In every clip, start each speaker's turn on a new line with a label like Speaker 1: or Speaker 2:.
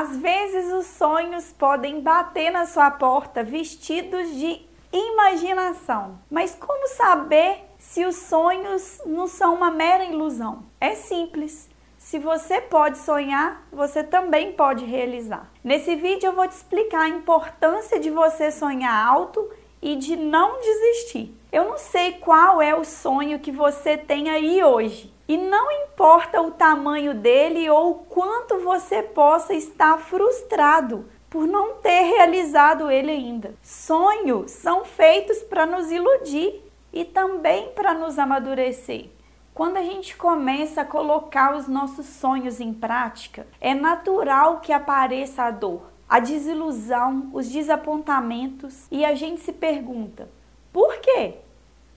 Speaker 1: Às vezes os sonhos podem bater na sua porta vestidos de imaginação. Mas como saber se os sonhos não são uma mera ilusão? É simples. Se você pode sonhar, você também pode realizar. Nesse vídeo eu vou te explicar a importância de você sonhar alto e de não desistir. Eu não sei qual é o sonho que você tem aí hoje, e não importa o tamanho dele ou o quanto você possa estar frustrado por não ter realizado ele ainda. Sonhos são feitos para nos iludir e também para nos amadurecer. Quando a gente começa a colocar os nossos sonhos em prática, é natural que apareça a dor, a desilusão, os desapontamentos e a gente se pergunta: por quê?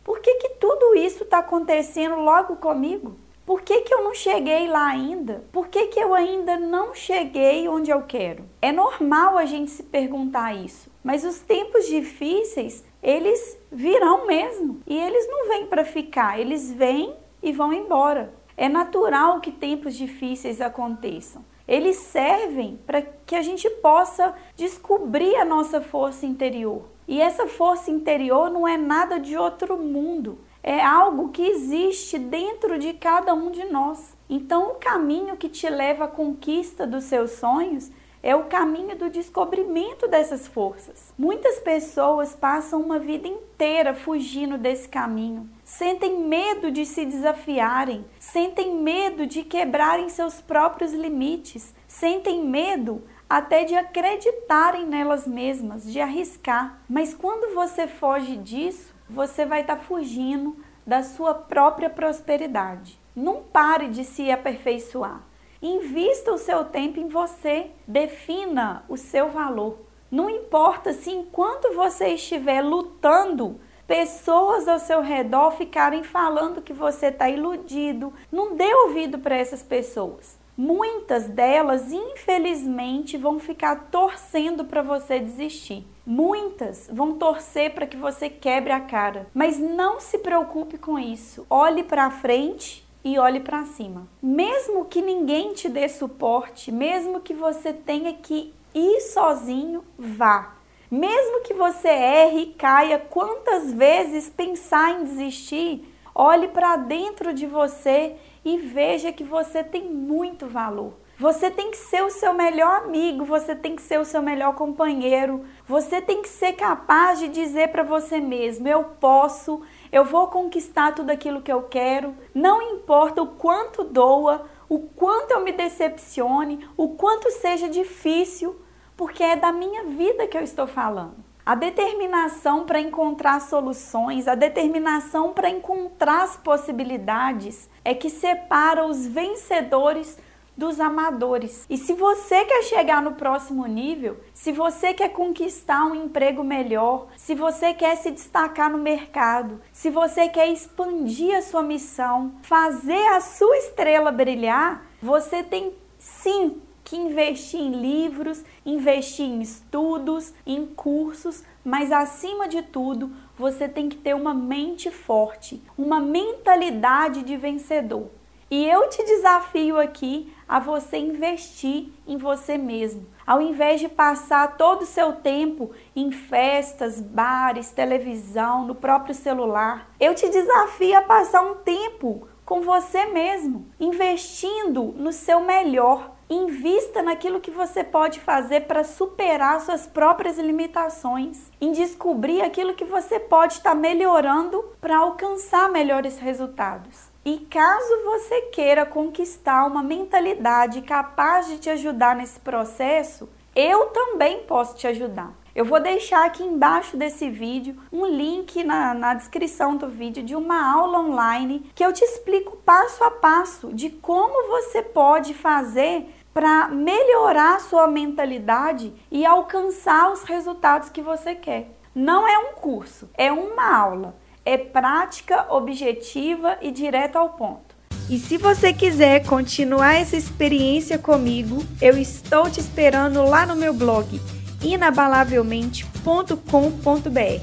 Speaker 1: Por que, que tudo isso está acontecendo logo comigo? Por que, que eu não cheguei lá ainda? Por que, que eu ainda não cheguei onde eu quero? É normal a gente se perguntar isso, mas os tempos difíceis, eles virão mesmo. E eles não vêm para ficar, eles vêm e vão embora. É natural que tempos difíceis aconteçam. Eles servem para que a gente possa descobrir a nossa força interior, e essa força interior não é nada de outro mundo, é algo que existe dentro de cada um de nós. Então, o caminho que te leva à conquista dos seus sonhos é o caminho do descobrimento dessas forças. Muitas pessoas passam uma vida inteira fugindo desse caminho, sentem medo de se desafiarem, sentem medo de quebrarem seus próprios limites, sentem medo até de acreditarem nelas mesmas, de arriscar. Mas quando você foge disso, você vai estar tá fugindo da sua própria prosperidade. Não pare de se aperfeiçoar. Invista o seu tempo em você, defina o seu valor. Não importa se enquanto você estiver lutando, pessoas ao seu redor ficarem falando que você está iludido. Não dê ouvido para essas pessoas. Muitas delas, infelizmente, vão ficar torcendo para você desistir. Muitas vão torcer para que você quebre a cara, mas não se preocupe com isso. Olhe para frente e olhe para cima. Mesmo que ninguém te dê suporte, mesmo que você tenha que ir sozinho, vá. Mesmo que você erre e caia quantas vezes pensar em desistir, olhe para dentro de você e veja que você tem muito valor. Você tem que ser o seu melhor amigo, você tem que ser o seu melhor companheiro, você tem que ser capaz de dizer para você mesmo: eu posso, eu vou conquistar tudo aquilo que eu quero, não importa o quanto doa, o quanto eu me decepcione, o quanto seja difícil, porque é da minha vida que eu estou falando. A determinação para encontrar soluções, a determinação para encontrar as possibilidades é que separa os vencedores dos amadores. E se você quer chegar no próximo nível, se você quer conquistar um emprego melhor, se você quer se destacar no mercado, se você quer expandir a sua missão, fazer a sua estrela brilhar, você tem sim que investir em livros, investir em estudos, em cursos, mas acima de tudo, você tem que ter uma mente forte, uma mentalidade de vencedor. E eu te desafio aqui a você investir em você mesmo. Ao invés de passar todo o seu tempo em festas, bares, televisão, no próprio celular, eu te desafio a passar um tempo com você mesmo, investindo no seu melhor, Invista naquilo que você pode fazer para superar suas próprias limitações, em descobrir aquilo que você pode estar melhorando para alcançar melhores resultados. E caso você queira conquistar uma mentalidade capaz de te ajudar nesse processo, eu também posso te ajudar. Eu vou deixar aqui embaixo desse vídeo um link na, na descrição do vídeo de uma aula online que eu te explico passo a passo de como você pode fazer para melhorar sua mentalidade e alcançar os resultados que você quer. Não é um curso, é uma aula. É prática, objetiva e direto ao ponto. E se você quiser continuar essa experiência comigo, eu estou te esperando lá no meu blog inabalavelmente.com.br.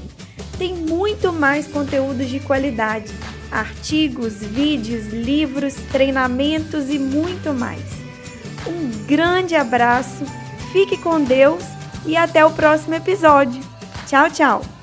Speaker 1: Tem muito mais conteúdos de qualidade, artigos, vídeos, livros, treinamentos e muito mais. Um grande abraço, fique com Deus e até o próximo episódio. Tchau, tchau!